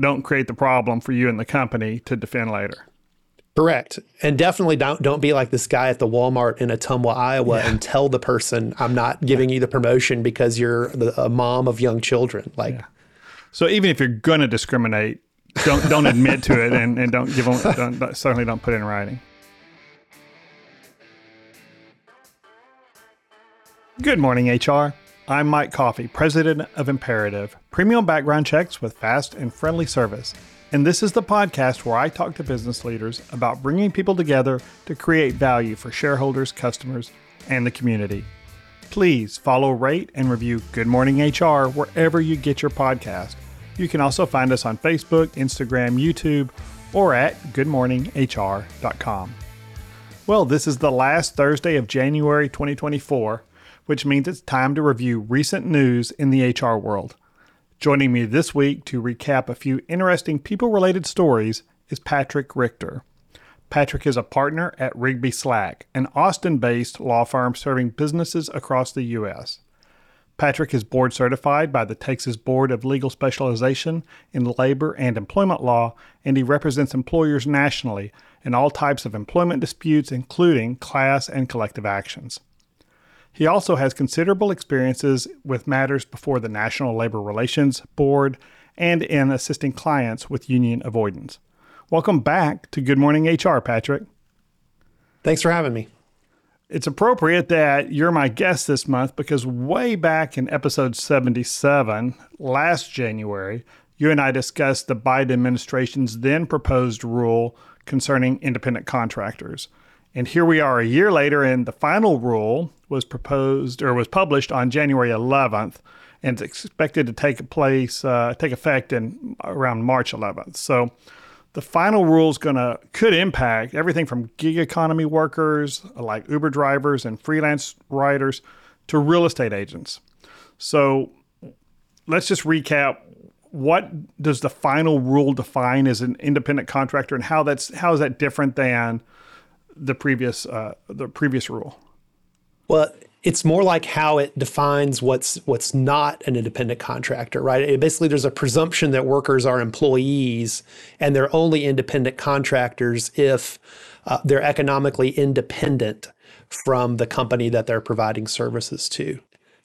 don't create the problem for you and the company to defend later. Correct. And definitely don't don't be like this guy at the Walmart in Ottumwa, Iowa yeah. and tell the person I'm not giving you the promotion because you're the, a mom of young children. Like yeah. So even if you're going to discriminate, don't don't admit to it and, and don't give them don't, certainly don't put it in writing. Good morning, HR. I'm Mike Coffey, president of Imperative, premium background checks with fast and friendly service. And this is the podcast where I talk to business leaders about bringing people together to create value for shareholders, customers, and the community. Please follow, rate, and review Good Morning HR wherever you get your podcast. You can also find us on Facebook, Instagram, YouTube, or at goodmorninghr.com. Well, this is the last Thursday of January 2024, which means it's time to review recent news in the HR world. Joining me this week to recap a few interesting people related stories is Patrick Richter. Patrick is a partner at Rigby Slack, an Austin based law firm serving businesses across the U.S. Patrick is board certified by the Texas Board of Legal Specialization in Labor and Employment Law, and he represents employers nationally in all types of employment disputes, including class and collective actions. He also has considerable experiences with matters before the National Labor Relations Board and in assisting clients with union avoidance. Welcome back to Good Morning HR, Patrick. Thanks for having me. It's appropriate that you're my guest this month because way back in episode 77, last January, you and I discussed the Biden administration's then proposed rule concerning independent contractors. And here we are a year later, and the final rule was proposed or was published on January 11th, and it's expected to take place, uh, take effect in around March 11th. So, the final rule is to could impact everything from gig economy workers like Uber drivers and freelance writers to real estate agents. So, let's just recap what does the final rule define as an independent contractor and how that's how is that different than the previous uh, the previous rule? Well, it's more like how it defines what's what's not an independent contractor, right? It basically, there's a presumption that workers are employees and they're only independent contractors if uh, they're economically independent from the company that they're providing services to.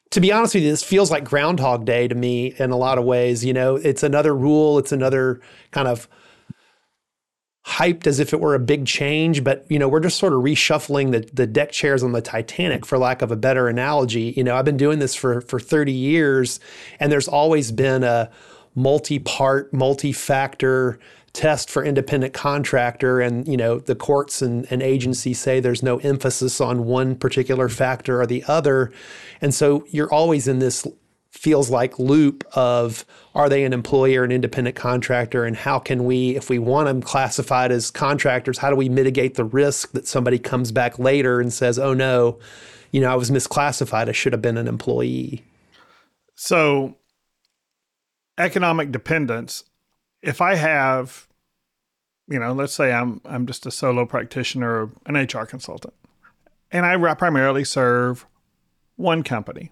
To be honest with you, this feels like Groundhog Day to me in a lot of ways. You know, it's another rule, it's another kind of hyped as if it were a big change, but you know, we're just sort of reshuffling the, the deck chairs on the Titanic, for lack of a better analogy. You know, I've been doing this for for 30 years, and there's always been a multi-part, multi-factor test for independent contractor and you know the courts and, and agencies say there's no emphasis on one particular factor or the other and so you're always in this feels like loop of are they an employee or an independent contractor? And how can we if we want them classified as contractors how do we mitigate the risk that somebody comes back later and says oh no you know i was misclassified. I should have been an employee. So economic dependence. If i have you know let's say i'm i'm just a solo practitioner an hr consultant and i primarily serve one company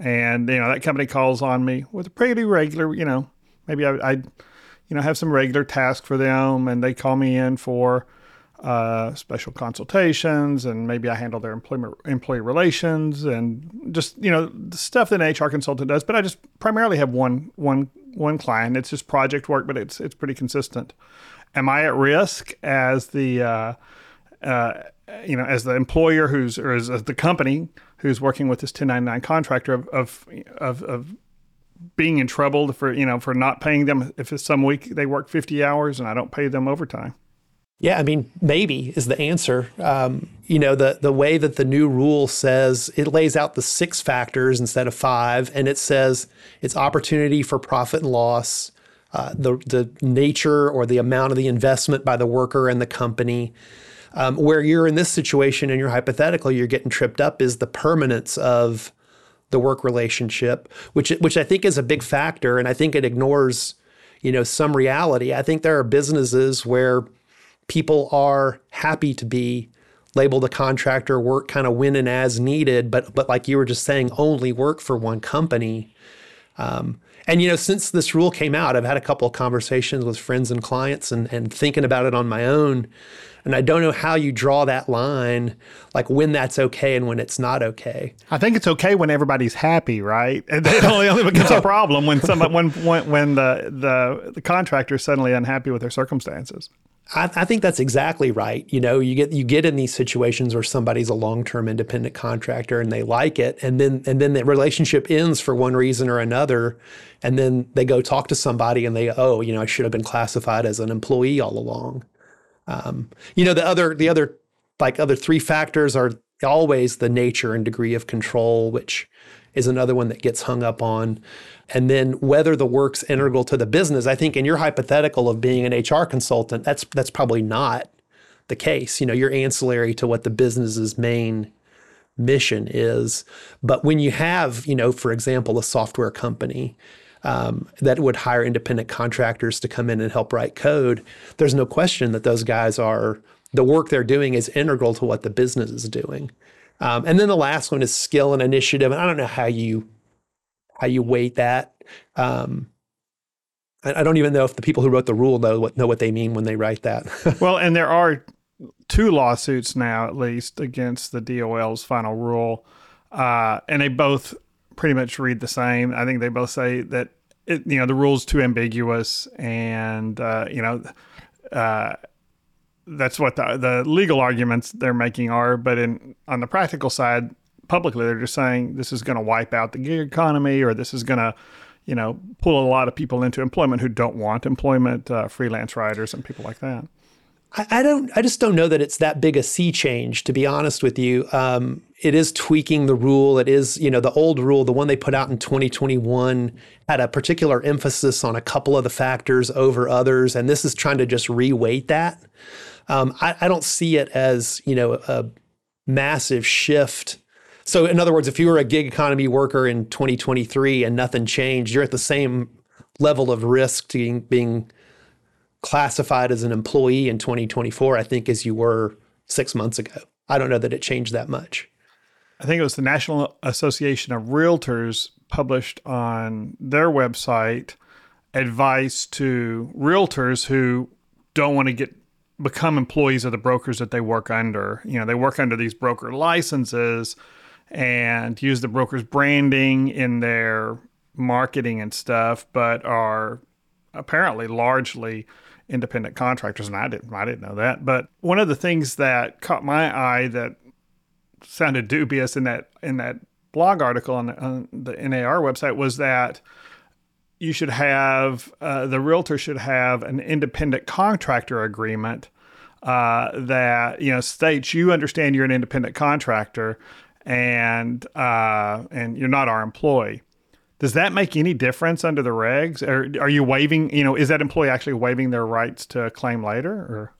and you know that company calls on me with a pretty regular you know maybe I, I you know have some regular tasks for them and they call me in for uh, special consultations and maybe I handle their employment employee relations and just you know the stuff that an HR consultant does. But I just primarily have one one one client. It's just project work but it's it's pretty consistent. Am I at risk as the uh, uh, you know as the employer who's or as, as the company who's working with this 1099 contractor of, of, of, of being in trouble for, you know, for not paying them if it's some week they work 50 hours and I don't pay them overtime. Yeah, I mean, maybe is the answer. Um, you know, the the way that the new rule says it lays out the six factors instead of five, and it says it's opportunity for profit and loss, uh, the the nature or the amount of the investment by the worker and the company, um, where you're in this situation and you're hypothetical, you're getting tripped up is the permanence of the work relationship, which which I think is a big factor, and I think it ignores, you know, some reality. I think there are businesses where people are happy to be labeled a contractor, work kind of when and as needed, but but like you were just saying, only work for one company. Um, And you know, since this rule came out, I've had a couple of conversations with friends and clients and, and thinking about it on my own. And I don't know how you draw that line, like when that's okay and when it's not okay. I think it's okay when everybody's happy, right? And it only, only becomes no. a problem when some when when, when the, the the contractor is suddenly unhappy with their circumstances. I, I, think that's exactly right. You know, you get you get in these situations where somebody's a long-term independent contractor and they like it, and then and then the relationship ends for one reason or another, and then they go talk to somebody and they oh you know I should have been classified as an employee all along. Um, you know, the other the other like other three factors are always the nature and degree of control, which is another one that gets hung up on. And then whether the work's integral to the business. I think in your hypothetical of being an HR consultant, that's that's probably not the case. You know, you're ancillary to what the business's main mission is. But when you have, you know, for example, a software company um, that would hire independent contractors to come in and help write code, there's no question that those guys are the work they're doing is integral to what the business is doing. Um, and then the last one is skill and initiative. And I don't know how you how you weight that. Um, I, I don't even know if the people who wrote the rule know what know what they mean when they write that. well, and there are two lawsuits now, at least, against the DOL's final rule, uh, and they both pretty much read the same. I think they both say that it, you know the rule's too ambiguous, and uh, you know uh, that's what the, the legal arguments they're making are. But in on the practical side, publicly they're just saying this is going to wipe out the gig economy, or this is going to you know pull a lot of people into employment who don't want employment, uh, freelance writers and people like that. I, don't. I just don't know that it's that big a sea change. To be honest with you, um, it is tweaking the rule. It is, you know, the old rule, the one they put out in 2021, had a particular emphasis on a couple of the factors over others, and this is trying to just reweight that. Um, I, I, don't see it as, you know, a massive shift. So, in other words, if you were a gig economy worker in 2023 and nothing changed, you're at the same level of risk to being classified as an employee in 2024, I think, as you were six months ago. I don't know that it changed that much. I think it was the National Association of Realtors published on their website advice to realtors who don't want to get become employees of the brokers that they work under. You know, they work under these broker licenses and use the broker's branding in their marketing and stuff, but are apparently largely independent contractors, and I didn't I didn't know that. But one of the things that caught my eye that sounded dubious in that in that blog article on the, on the NAR website was that you should have uh, the realtor should have an independent contractor agreement uh, that you know states you understand you're an independent contractor and uh, and you're not our employee. Does that make any difference under the regs? Or are you waiving, you know, is that employee actually waiving their rights to claim later or?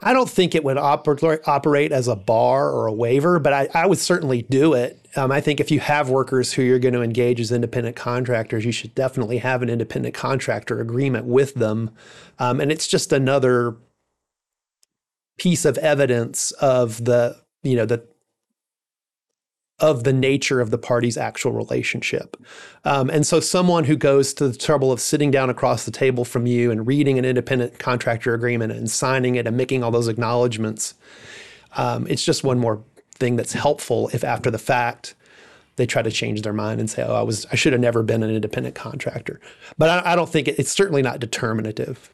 I don't think it would oper- operate as a bar or a waiver, but I, I would certainly do it. Um, I think if you have workers who you're going to engage as independent contractors, you should definitely have an independent contractor agreement with them. Um, and it's just another piece of evidence of the, you know, the of the nature of the party's actual relationship. Um, and so, someone who goes to the trouble of sitting down across the table from you and reading an independent contractor agreement and signing it and making all those acknowledgments, um, it's just one more thing that's helpful if after the fact they try to change their mind and say, "Oh, I was I should have never been an independent contractor." But I, I don't think it, it's certainly not determinative.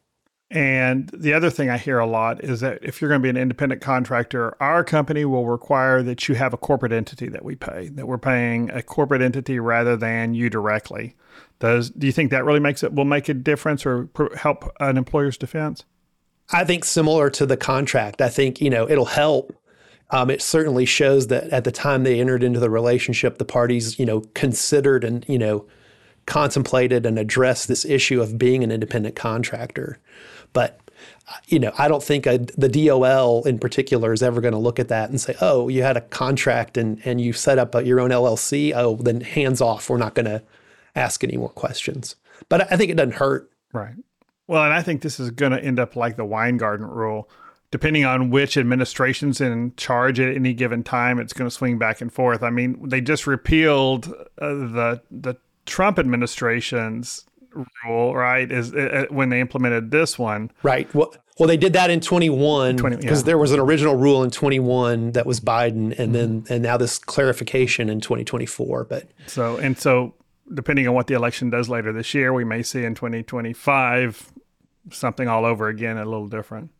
And the other thing I hear a lot is that if you're going to be an independent contractor, our company will require that you have a corporate entity that we pay, that we're paying a corporate entity rather than you directly. Does do you think that really makes it will make a difference or help an employer's defense? I think similar to the contract. I think you know it'll help. Um, it certainly shows that at the time they entered into the relationship, the parties you know considered and you know contemplated and addressed this issue of being an independent contractor. But you know, I don't think a, the DOL in particular is ever going to look at that and say, "Oh, you had a contract and and you set up a, your own LLC. Oh, then hands off. We're not going to ask any more questions." But I think it doesn't hurt. Right. Well, and I think this is going to end up like the Weingarten rule. Depending on which administration's in charge at any given time, it's going to swing back and forth. I mean, they just repealed uh, the the Trump administration's rule, right? Is uh, when they implemented this one, right? Well, well, they did that in 21 because yeah. there was an original rule in 21 that was Biden, and then and now this clarification in 2024. But so and so, depending on what the election does later this year, we may see in 2025 something all over again, a little different.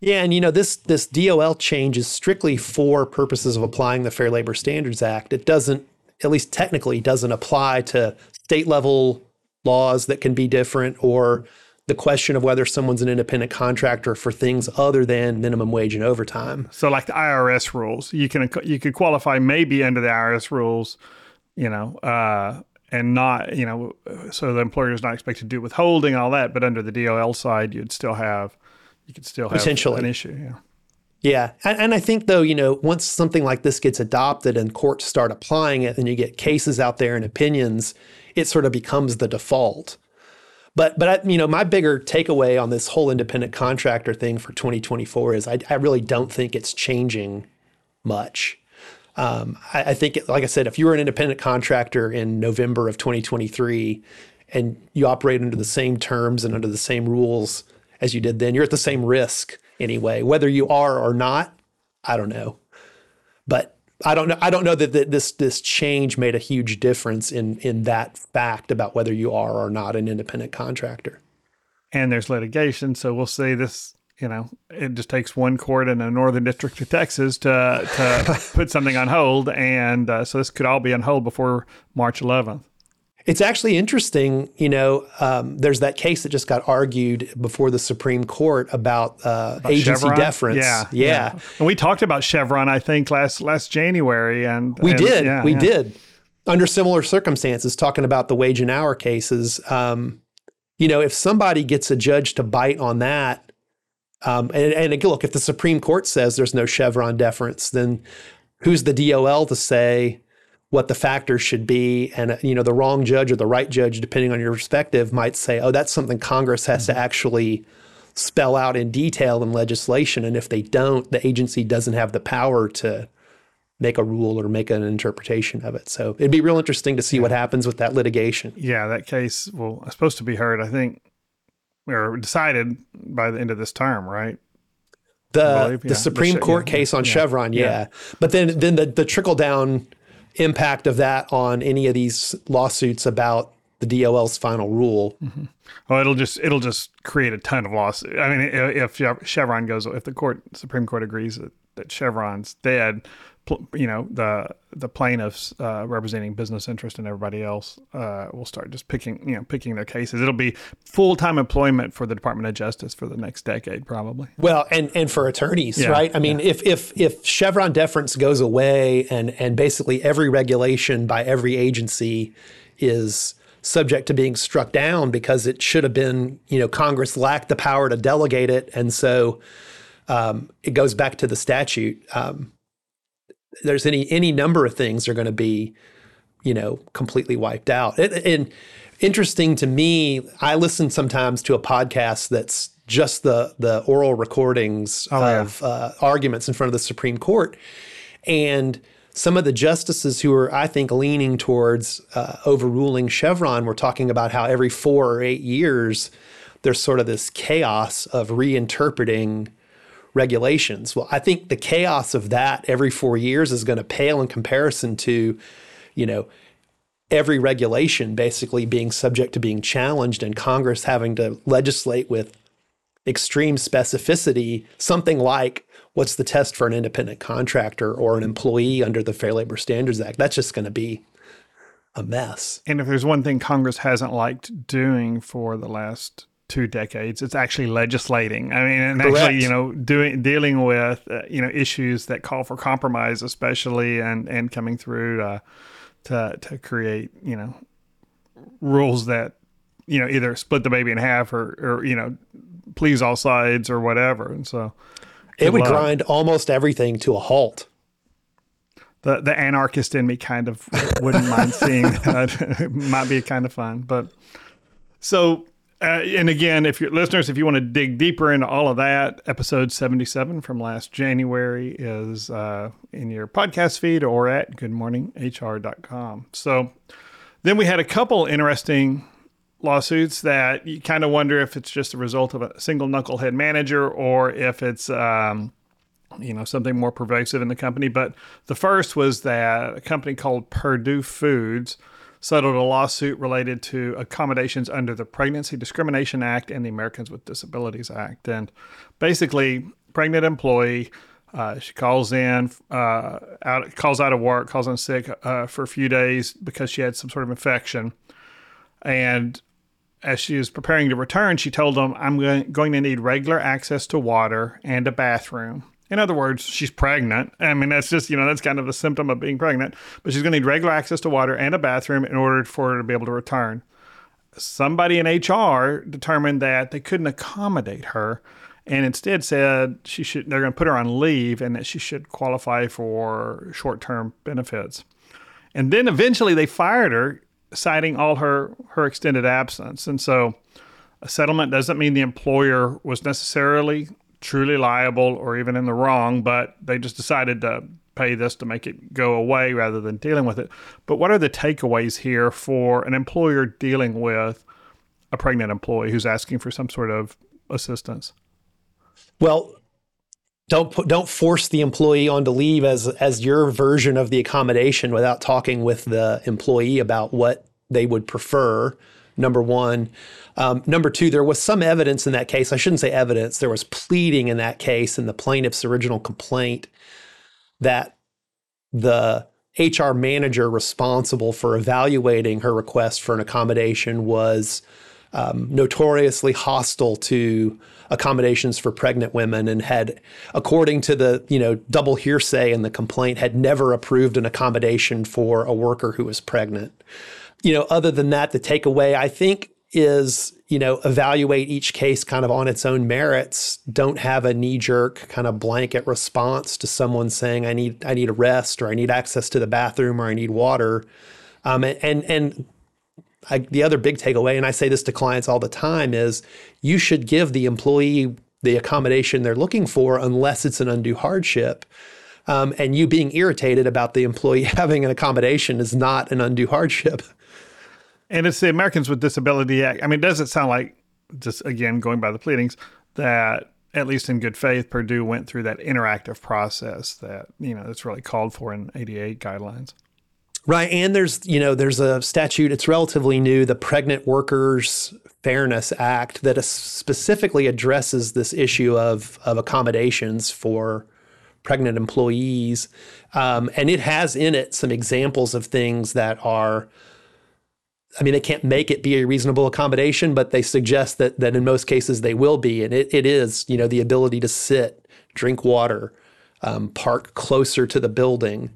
Yeah, and you know this this DOL change is strictly for purposes of applying the Fair Labor Standards Act. It doesn't, at least technically, doesn't apply to state level laws that can be different or the question of whether someone's an independent contractor for things other than minimum wage and overtime. So, like the IRS rules, you can you could qualify maybe under the IRS rules, you know, uh, and not you know, so the employer is not expected to do withholding all that, but under the DOL side, you'd still have you could still have potentially an issue. Yeah. Yeah. And, and I think, though, you know, once something like this gets adopted and courts start applying it and you get cases out there and opinions, it sort of becomes the default. But but I, you know, my bigger takeaway on this whole independent contractor thing for 2024 is I, I really don't think it's changing much. Um, I, I, think, like I said, if you were an independent contractor in November of 2023 and you operate under the same terms and under the same rules as you did then, you're at the same risk anyway. Whether you are or not, I don't know. But I don't know. I don't know that, that this this change made a huge difference in in that fact about whether you are or not an independent contractor. And there's litigation, so we'll see this. You know, it just takes one court in the Northern District of Texas to to put something on hold, and uh, so this could all be on hold before March 11th. It's actually interesting, you know. Um, there's that case that just got argued before the Supreme Court about, uh, about agency Chevron? deference. Yeah, yeah, yeah, And we talked about Chevron, I think, last last January, and we and, did, yeah, we yeah. did, under similar circumstances, talking about the wage and hour cases. Um, you know, if somebody gets a judge to bite on that, um, and, and look, if the Supreme Court says there's no Chevron deference, then who's the DOL to say? What the factors should be and you know the wrong judge or the right judge depending on your perspective might say oh that's something congress has mm-hmm. to actually spell out in detail in legislation and if they don't the agency doesn't have the power to make a rule or make an interpretation of it so it'd be real interesting to see yeah. what happens with that litigation yeah that case well it's supposed to be heard i think or decided by the end of this term right the believe, the yeah. Supreme the Court yeah. case on Chevron, yeah. But then then the the trickle down impact of that on any of these lawsuits about the DOL's final rule. Mm-hmm. Well, it'll just it'll just create a ton of lawsuits. I mean, if Chevron goes, if the court Supreme Court agrees that, that Chevron's dead, you know the the plaintiffs uh, representing business interest and everybody else uh, will start just picking you know picking their cases. It'll be full time employment for the Department of Justice for the next decade, probably. Well, and and for attorneys, yeah, right? I mean, yeah. if if if Chevron deference goes away and and basically every regulation by every agency is subject to being struck down because it should have been you know Congress lacked the power to delegate it, and so um, it goes back to the statute. Um, there's any any number of things are going to be, you know, completely wiped out. And, and interesting to me, I listen sometimes to a podcast that's just the the oral recordings oh, of yeah. uh, arguments in front of the Supreme Court, and some of the justices who are, I think, leaning towards uh, overruling Chevron were talking about how every four or eight years there's sort of this chaos of reinterpreting regulations. Well, I think the chaos of that every four years is going to pale in comparison to, you know, every regulation basically being subject to being challenged and Congress having to legislate with extreme specificity something like what's the test for an independent contractor or an employee under the Fair Labor Standards Act. That's just going to be a mess. And if there's one thing Congress hasn't liked doing for the last two decades. It's actually legislating. I mean, and Correct. actually, you know, doing dealing with uh, you know issues that call for compromise, especially and and coming through uh, to to create you know rules that you know either split the baby in half or or you know please all sides or whatever. And so it would luck. grind almost everything to a halt. The the anarchist in me kind of wouldn't mind seeing that. it might be kind of fun, but so uh, and again, if your listeners, if you want to dig deeper into all of that, episode 77 from last January is uh, in your podcast feed or at goodmorninghr.com. So Then we had a couple interesting lawsuits that you kind of wonder if it's just a result of a single knucklehead manager or if it's um, you know something more pervasive in the company. But the first was that a company called Perdue Foods settled a lawsuit related to accommodations under the Pregnancy Discrimination Act and the Americans with Disabilities Act, and basically, pregnant employee. Uh, she calls in, uh, out, calls out of work, calls in sick uh, for a few days because she had some sort of infection. And as she was preparing to return, she told them, I'm going to need regular access to water and a bathroom. In other words, she's pregnant. I mean, that's just, you know, that's kind of a symptom of being pregnant, but she's going to need regular access to water and a bathroom in order for her to be able to return. Somebody in HR determined that they couldn't accommodate her and instead said she should they're going to put her on leave and that she should qualify for short-term benefits. And then eventually they fired her citing all her her extended absence. And so a settlement doesn't mean the employer was necessarily truly liable or even in the wrong, but they just decided to pay this to make it go away rather than dealing with it. But what are the takeaways here for an employer dealing with a pregnant employee who's asking for some sort of assistance? Well, don't put, don't force the employee on to leave as as your version of the accommodation without talking with the employee about what they would prefer. Number one, um, number two, there was some evidence in that case. I shouldn't say evidence. There was pleading in that case in the plaintiff's original complaint that the HR manager responsible for evaluating her request for an accommodation was um, notoriously hostile to accommodations for pregnant women and had, according to the you know double hearsay in the complaint, had never approved an accommodation for a worker who was pregnant. You know, other than that, the takeaway I think is you know evaluate each case kind of on its own merits don't have a knee jerk kind of blanket response to someone saying i need i need a rest or i need access to the bathroom or i need water um, and and I, the other big takeaway, and I say this to clients all the time, is you should give the employee the accommodation they're looking for unless it's an undue hardship. Um, and you being irritated about the employee having an accommodation is not an undue hardship. And it's the Americans with Disability Act. I mean, does it sound like, just again, going by the pleadings, that at least in good faith, Perdue went through that interactive process that, you know, that's really called for in ADA guidelines? Right. And there's, you know, there's a statute, it's relatively new, the Pregnant Workers Fairness Act, that specifically addresses this issue of, of accommodations for pregnant employees. Um, and it has in it some examples of things that are, I mean, they can't make it be a reasonable accommodation, but they suggest that that in most cases they will be. And it, it is, you know, the ability to sit, drink water, um, park closer to the building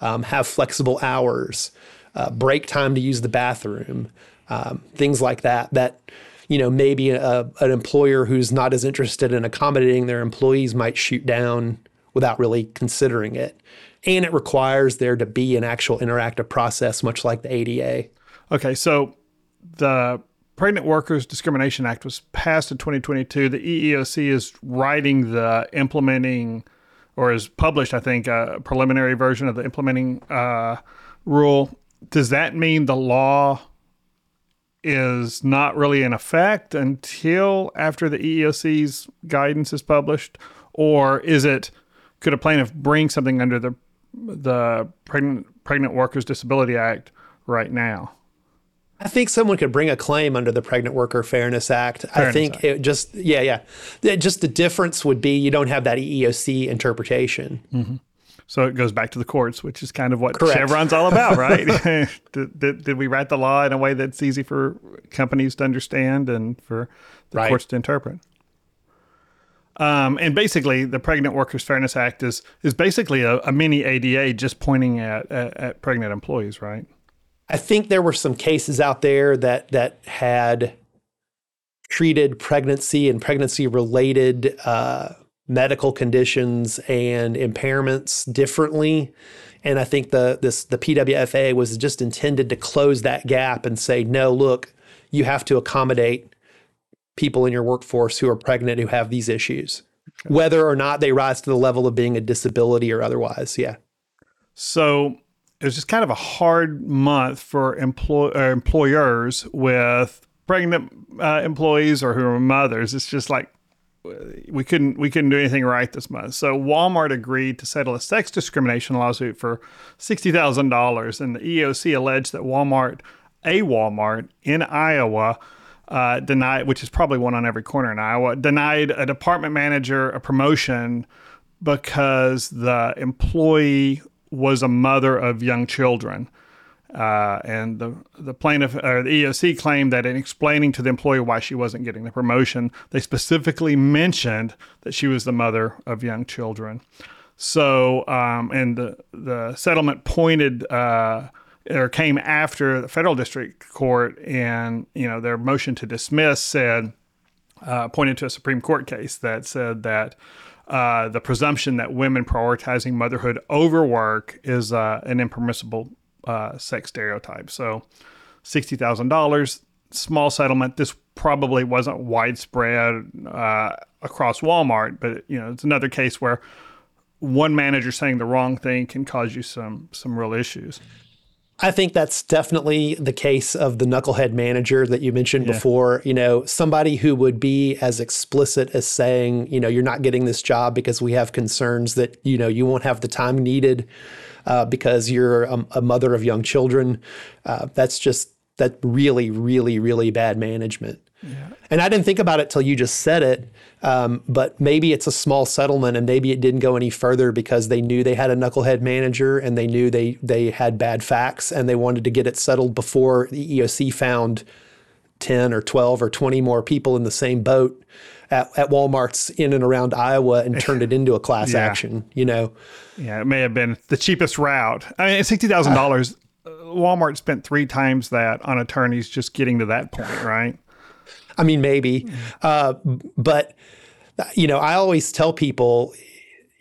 um, have flexible hours, uh, break time to use the bathroom, um, things like that. That you know maybe a, an employer who's not as interested in accommodating their employees might shoot down without really considering it. And it requires there to be an actual interactive process, much like the ADA. Okay, so the Pregnant Workers Discrimination Act was passed in 2022. The EEOC is writing the implementing or has published, I think, a preliminary version of the implementing uh, rule. Does that mean the law is not really in effect until after the EEOC's guidance is published, or is it could a plaintiff bring something under the the Pregnant Pregnant Workers Disability Act right now? I think someone could bring a claim under the Pregnant Worker Fairness Act. Fairness I think Act. it just, yeah, yeah. Just the difference would be you don't have that EEOC interpretation. Mm-hmm. So it goes back to the courts, which is kind of what Correct. Chevron's all about, right? did, did, did, we write the law in a way that's easy for companies to understand and for the right. courts to interpret? Um, and basically, the Pregnant Workers Fairness Act is is basically a, a mini ADA, just pointing at, at, at pregnant employees, right? I think there were some cases out there that that had treated pregnancy and pregnancy related uh, medical conditions and impairments differently. And I think the this the PWFA was just intended to close that gap and say, no, look, you have to accommodate people in your workforce who are pregnant who have these issues, okay. whether or not they rise to the level of being a disability or otherwise. Yeah. So it was just kind of a hard month for employ, uh, employers with pregnant uh, employees or who are mothers. It's just like we couldn't we couldn't do anything right this month. So Walmart agreed to settle a sex discrimination lawsuit for sixty thousand dollars, and the EOC alleged that Walmart, a Walmart in Iowa, uh, denied, which is probably one on every corner in Iowa, denied a department manager a promotion because the employee was a mother of young children. Uh, and the the plaintiff or the EOC claimed that in explaining to the employee why she wasn't getting the promotion, they specifically mentioned that she was the mother of young children. So, um, and the the settlement pointed uh, or came after the federal district court, and you know their motion to dismiss said uh, pointed to a Supreme Court case that said that. Uh, the presumption that women prioritizing motherhood over work is uh, an impermissible uh, sex stereotype. So, sixty thousand dollars, small settlement. This probably wasn't widespread uh, across Walmart, but you know it's another case where one manager saying the wrong thing can cause you some some real issues. I think that's definitely the case of the knucklehead manager that you mentioned yeah. before. You know, somebody who would be as explicit as saying, you know, you're not getting this job because we have concerns that, you know, you won't have the time needed uh, because you're a, a, mother of young children. Uh, that's just that really, really, really bad management. Yeah. And I didn't think about it till you just said it. Um, but maybe it's a small settlement, and maybe it didn't go any further because they knew they had a knucklehead manager, and they knew they they had bad facts, and they wanted to get it settled before the EOC found ten or twelve or twenty more people in the same boat at, at Walmart's in and around Iowa and turned it into a class yeah. action, you know? Yeah, it may have been the cheapest route. I mean, $60,000, uh, Walmart spent three times that on attorneys just getting to that point, right? I mean, maybe. Uh, but, you know, I always tell people,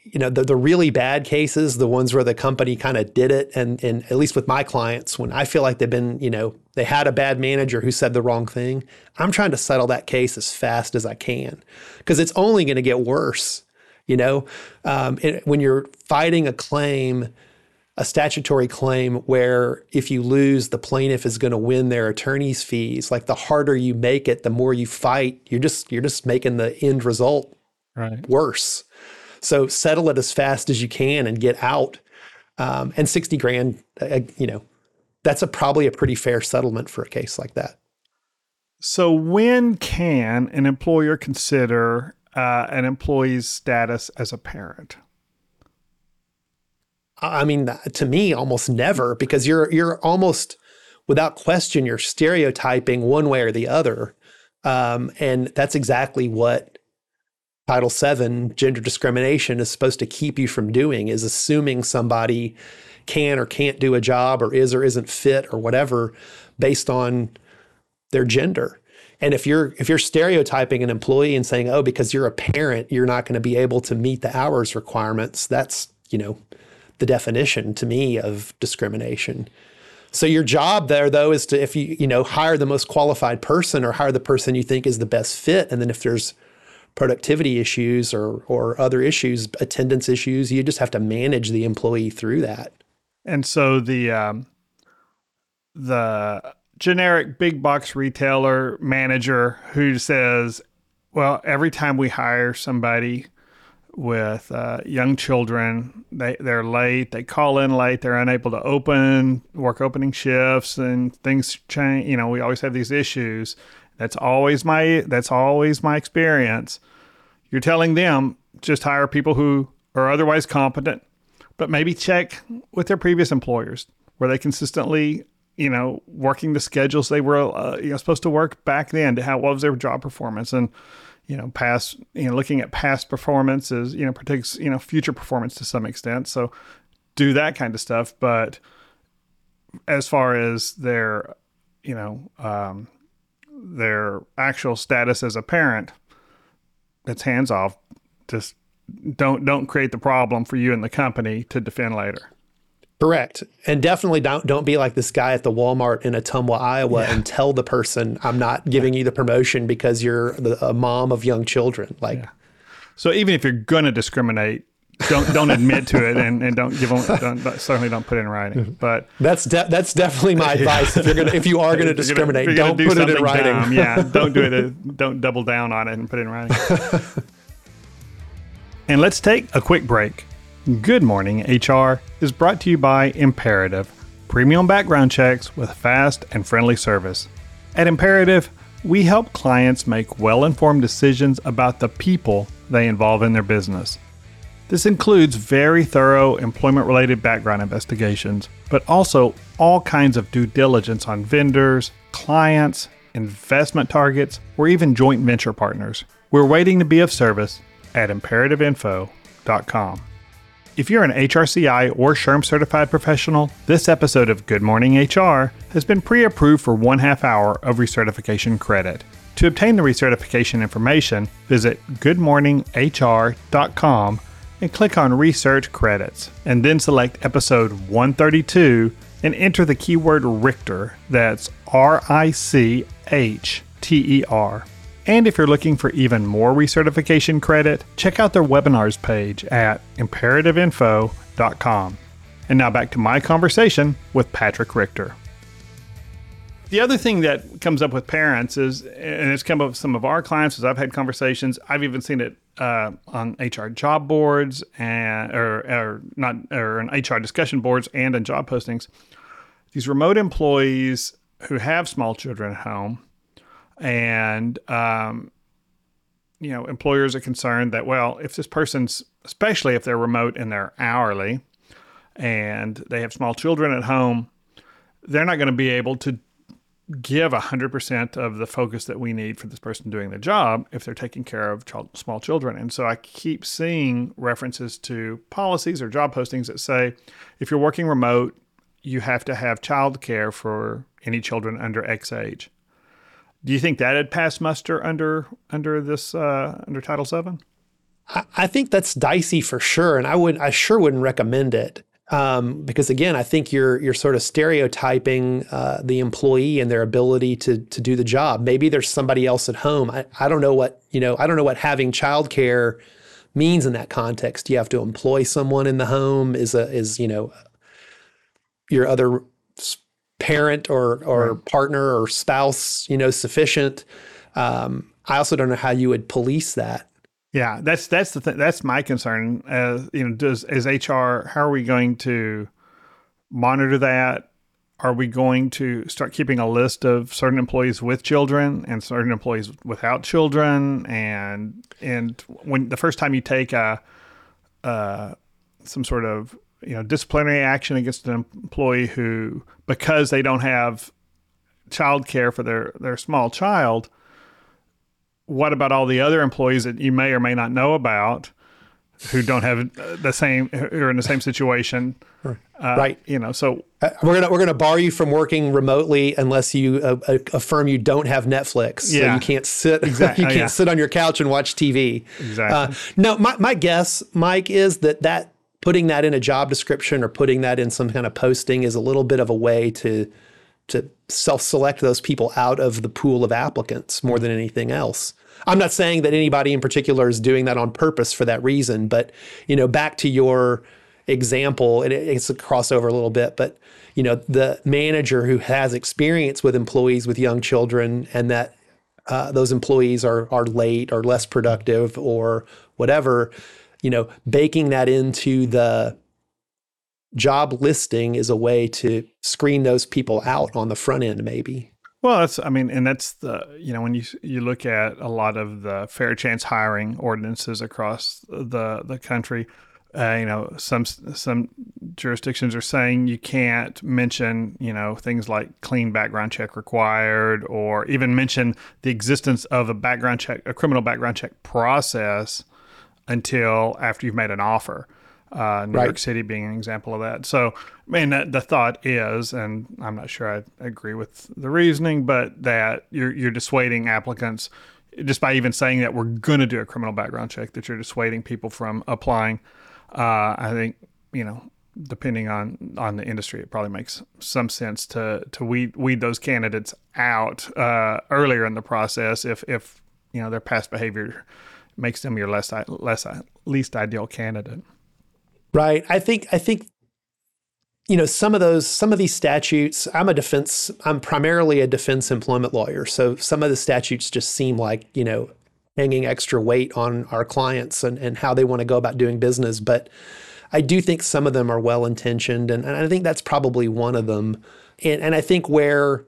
you know, the, the really bad cases, the ones where the company kind of did it, and, and at least with my clients, when I feel like they've been, you know, they had a bad manager who said the wrong thing, I'm trying to settle that case as fast as I can because it's only going to get worse. You know, um, it, when you're fighting a claim, a statutory claim where if you lose, the plaintiff is going to win their attorney's fees. Like the harder you make it, the more you fight. You're just you're just making the end result right. worse. So settle it as fast as you can and get out. Um, and sixty grand, uh, you know, that's a probably a pretty fair settlement for a case like that. So, when can an employer consider uh, an employee's status as a parent? I mean, to me, almost never, because you're you're almost without question you're stereotyping one way or the other, um, and that's exactly what Title VII gender discrimination is supposed to keep you from doing is assuming somebody can or can't do a job or is or isn't fit or whatever based on their gender. And if you're if you're stereotyping an employee and saying, "Oh, because you're a parent, you're not going to be able to meet the hours requirements," that's, you know, the definition to me of discrimination. So your job there though is to if you, you know, hire the most qualified person or hire the person you think is the best fit and then if there's productivity issues or or other issues, attendance issues, you just have to manage the employee through that. And so the um, the generic big box retailer manager who says, "Well, every time we hire somebody with uh, young children, they they're late. They call in late. They're unable to open work opening shifts, and things change. You know, we always have these issues. That's always my that's always my experience. You're telling them just hire people who are otherwise competent but maybe check with their previous employers. Were they consistently, you know, working the schedules they were uh, you know supposed to work back then? to How what was their job performance and you know past you know looking at past performances you know predicts you know future performance to some extent. So do that kind of stuff. But as far as their you know um, their actual status as a parent, that's hands off. Just don't don't create the problem for you and the company to defend later. Correct. And definitely don't don't be like this guy at the Walmart in Ottumwa, Iowa yeah. and tell the person I'm not giving you the promotion because you're the, a mom of young children. Like yeah. So even if you're going to discriminate, don't don't admit to it and, and don't give them don't, certainly don't put it in writing. Mm-hmm. But that's de- that's definitely my advice. If you're gonna if you are gonna discriminate, gonna, don't do put it in writing. Dumb, yeah, don't do it. Don't double down on it and put it in writing. and let's take a quick break. Good morning, HR is brought to you by Imperative, premium background checks with fast and friendly service. At Imperative, we help clients make well informed decisions about the people they involve in their business. This includes very thorough employment related background investigations, but also all kinds of due diligence on vendors, clients, investment targets, or even joint venture partners. We're waiting to be of service at imperativeinfo.com. If you're an HRCI or SHRM certified professional, this episode of Good Morning HR has been pre approved for one half hour of recertification credit. To obtain the recertification information, visit goodmorninghr.com and click on Research Credits, and then select episode 132 and enter the keyword Richter. That's R I C H T E R. And if you're looking for even more recertification credit, check out their webinars page at imperativeinfo.com. And now back to my conversation with Patrick Richter. The other thing that comes up with parents is, and it's come up with some of our clients as I've had conversations. I've even seen it uh, on HR job boards and or, or not or on HR discussion boards and in job postings. These remote employees who have small children at home and um, you know employers are concerned that well if this person's especially if they're remote and they're hourly and they have small children at home they're not going to be able to give 100% of the focus that we need for this person doing the job if they're taking care of child, small children. And so I keep seeing references to policies or job postings that say if you're working remote, you have to have child care for any children under X age. Do you think that had passed muster under under this uh, under Title VII? I, I think that's dicey for sure, and I would I sure wouldn't recommend it um, because again, I think you're you're sort of stereotyping uh, the employee and their ability to to do the job. Maybe there's somebody else at home. I, I don't know what you know. I don't know what having childcare means in that context. You have to employ someone in the home. Is a is you know your other parent or or right. partner or spouse, you know, sufficient. Um, I also don't know how you would police that. Yeah, that's that's the thing. That's my concern. As you know, does as HR, how are we going to monitor that? Are we going to start keeping a list of certain employees with children and certain employees without children? And and when the first time you take a uh, some sort of you know disciplinary action against an employee who because they don't have child care for their their small child what about all the other employees that you may or may not know about who don't have the same who are in the same situation? Uh, right. you know so uh, we're gonna we're gonna bar you from working remotely unless you uh, uh affirm you don't have netflix. Yeah. so you can't sit exactly you can't yeah. sit on your couch and watch tv exactly. Uh, no my, my guess mike is that that putting that in a job description or putting that in some kind of posting is a little bit of a way to to self-select those people out of the pool of applicants more than anything else. I'm not saying that anybody in particular is doing that on purpose for that reason, but you know, back to your example, and it's a crossover a little bit, but you know, the manager who has experience with employees with young children and that uh, those employees are are late or less productive or whatever, you know, baking that into the job listing is a way to screen those people out on the front end, maybe. Well, that's I mean, and that's the you know when you you look at a lot of the fair chance hiring ordinances across the the country, uh, you know some some jurisdictions are saying you can't mention you know things like clean background check required or even mention the existence of a background check a criminal background check process until after you've made an offer. Uh, New right. York City being an example of that. So, I mean, the, the thought is, and I'm not sure I agree with the reasoning, but that you're you're dissuading applicants just by even saying that we're going to do a criminal background check, that you're dissuading people from applying. Uh, I think you know, depending on on the industry, it probably makes some sense to to weed weed those candidates out uh, earlier in the process if if you know their past behavior makes them your less less least ideal candidate. Right. I think I think you know some of those some of these statutes i'm a defense i'm primarily a defense employment lawyer so some of the statutes just seem like you know hanging extra weight on our clients and, and how they want to go about doing business but i do think some of them are well intentioned and, and i think that's probably one of them and, and i think where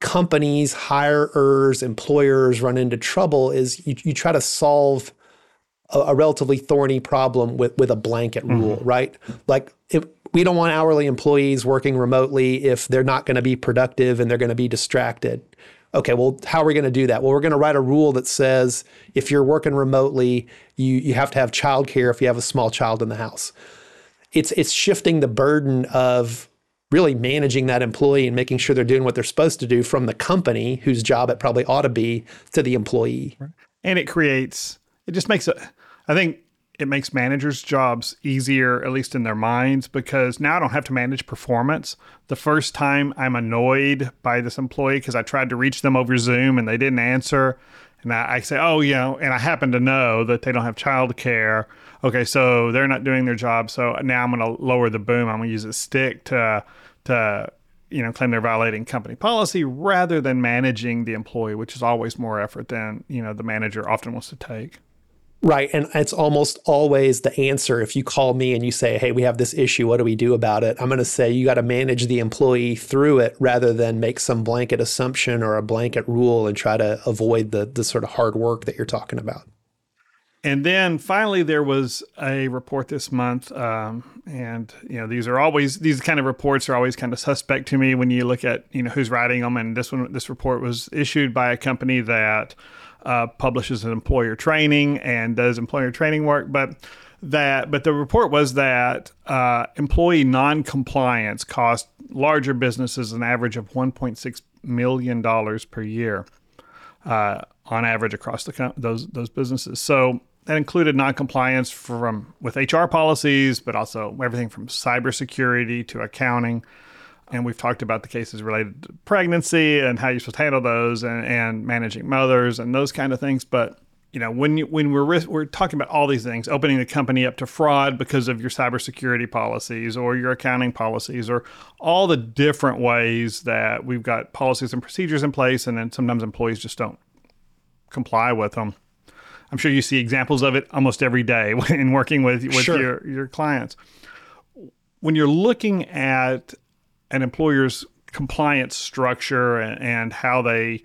companies hirers employers run into trouble is you, you try to solve a, a relatively thorny problem with, with a blanket rule mm-hmm. right like if we don't want hourly employees working remotely if they're not going to be productive and they're going to be distracted. Okay, well, how are we going to do that? Well, we're going to write a rule that says if you're working remotely, you you have to have childcare if you have a small child in the house. It's it's shifting the burden of really managing that employee and making sure they're doing what they're supposed to do from the company whose job it probably ought to be to the employee. And it creates it just makes it I think it makes managers' jobs easier, at least in their minds, because now I don't have to manage performance. The first time I'm annoyed by this employee because I tried to reach them over Zoom and they didn't answer, and I, I, say, oh, you know, and I happen to know that they don't have childcare. Okay, so they're not doing their job. So now I'm going to lower the boom. I'm going to use a stick to to you know claim they're violating company policy rather than managing the employee, which is always more effort than you know the manager often wants to take. Right. And it's almost always the answer. If you call me and you say, hey, we have this issue, what do we do about it? I'm going to say you got to manage the employee through it rather than make some blanket assumption or a blanket rule and try to avoid the, the sort of hard work that you're talking about. And then finally, there was a report this month, um, and you know these are always these kind of reports are always kind of suspect to me when you look at you know who's writing them. And this one, this report was issued by a company that uh, publishes an employer training and does employer training work, but that but the report was that uh, employee non-compliance cost larger businesses an average of 1.6 million dollars per year uh, on average across the those those businesses. So that included non-compliance from with HR policies, but also everything from cybersecurity to accounting and we've talked about the cases related to pregnancy and how you're supposed to handle those and, and managing mothers and those kind of things. But you know, when you, when we're we're talking about all these things, opening the company up to fraud because of your cybersecurity policies or your accounting policies or all the different ways that we've got policies and procedures in place, and then sometimes employees just don't comply with them. I'm sure you see examples of it almost every day in working with with sure. your your clients. When you're looking at an employer's compliance structure and, and how they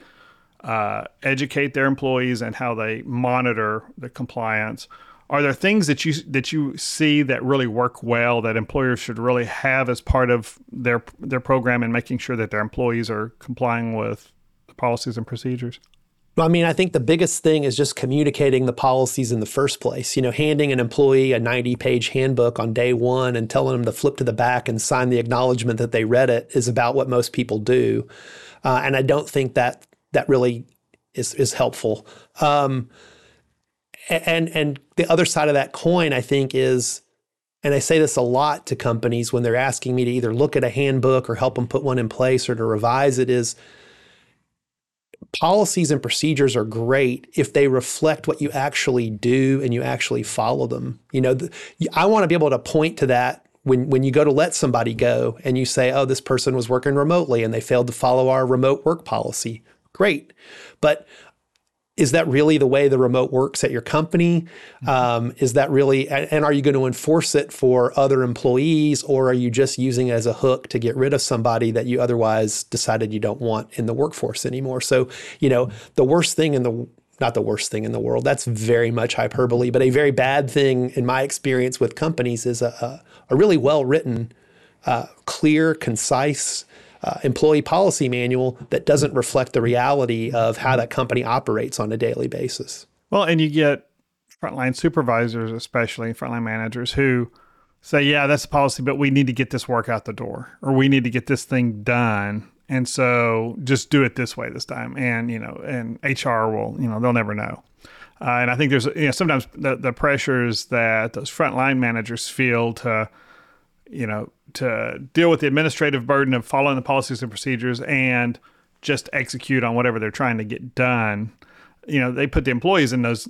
uh, educate their employees and how they monitor the compliance. Are there things that you that you see that really work well that employers should really have as part of their their program in making sure that their employees are complying with the policies and procedures? I mean, I think the biggest thing is just communicating the policies in the first place. You know, handing an employee a 90 page handbook on day one and telling them to flip to the back and sign the acknowledgement that they read it is about what most people do. Uh, and I don't think that that really is, is helpful. Um, and, and the other side of that coin, I think, is, and I say this a lot to companies when they're asking me to either look at a handbook or help them put one in place or to revise it, is policies and procedures are great if they reflect what you actually do and you actually follow them. You know, the, I want to be able to point to that when when you go to let somebody go and you say, "Oh, this person was working remotely and they failed to follow our remote work policy." Great. But is that really the way the remote works at your company? Mm-hmm. Um, is that really, and are you going to enforce it for other employees, or are you just using it as a hook to get rid of somebody that you otherwise decided you don't want in the workforce anymore? So, you know, the worst thing in the not the worst thing in the world. That's very much hyperbole, but a very bad thing in my experience with companies is a, a, a really well written, uh, clear, concise uh, employee policy manual that doesn't reflect the reality of how that company operates on a daily basis. Well, and you get frontline supervisors, especially frontline managers, who say, "Yeah, that's the policy, but we need to get this work out the door, or we need to get this thing done." And so, just do it this way this time, and you know, and HR will, you know, they'll never know. Uh, and I think there's, you know, sometimes the, the pressures that those frontline managers feel to, you know, to deal with the administrative burden of following the policies and procedures and just execute on whatever they're trying to get done. You know, they put the employees in those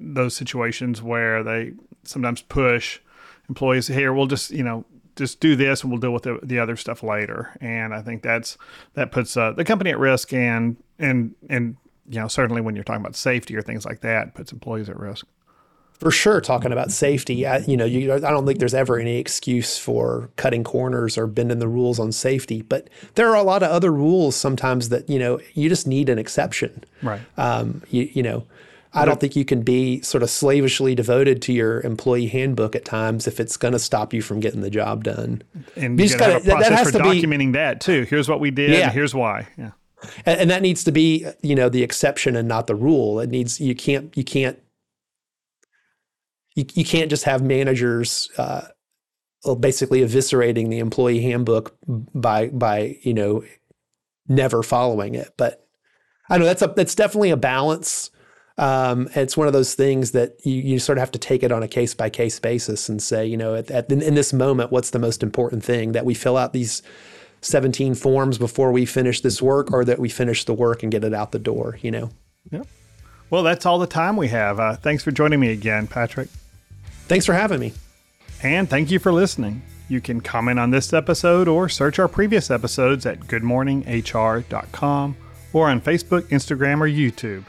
those situations where they sometimes push employees here, we'll just you know just do this and we'll deal with the, the other stuff later. And I think that's that puts uh, the company at risk and and and you know certainly when you're talking about safety or things like that, puts employees at risk. For sure, talking about safety, I, you know, you, I don't think there's ever any excuse for cutting corners or bending the rules on safety. But there are a lot of other rules sometimes that you know you just need an exception. Right. Um, you, you know, I don't think you can be sort of slavishly devoted to your employee handbook at times if it's going to stop you from getting the job done. And you, you got to have a process for documenting be, that too. Here's what we did. Yeah. here's why. Yeah. And, and that needs to be, you know, the exception and not the rule. It needs you can't you can't you, you can't just have managers uh, basically eviscerating the employee handbook by by you know never following it. But I know that's a that's definitely a balance um, it's one of those things that you, you sort of have to take it on a case by case basis and say, you know, at, at, in, in this moment, what's the most important thing that we fill out these 17 forms before we finish this work or that we finish the work and get it out the door, you know? Yeah. Well, that's all the time we have. Uh, thanks for joining me again, Patrick. Thanks for having me. And thank you for listening. You can comment on this episode or search our previous episodes at goodmorninghr.com or on Facebook, Instagram, or YouTube.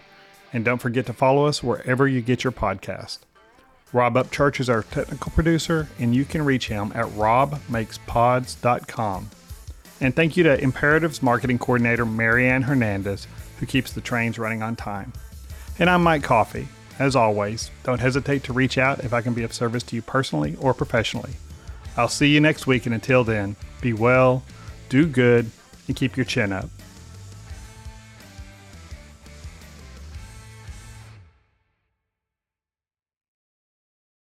And don't forget to follow us wherever you get your podcast. Rob Upchurch is our technical producer, and you can reach him at robmakespods.com. And thank you to Imperative's marketing coordinator, Marianne Hernandez, who keeps the trains running on time. And I'm Mike Coffey. As always, don't hesitate to reach out if I can be of service to you personally or professionally. I'll see you next week, and until then, be well, do good, and keep your chin up.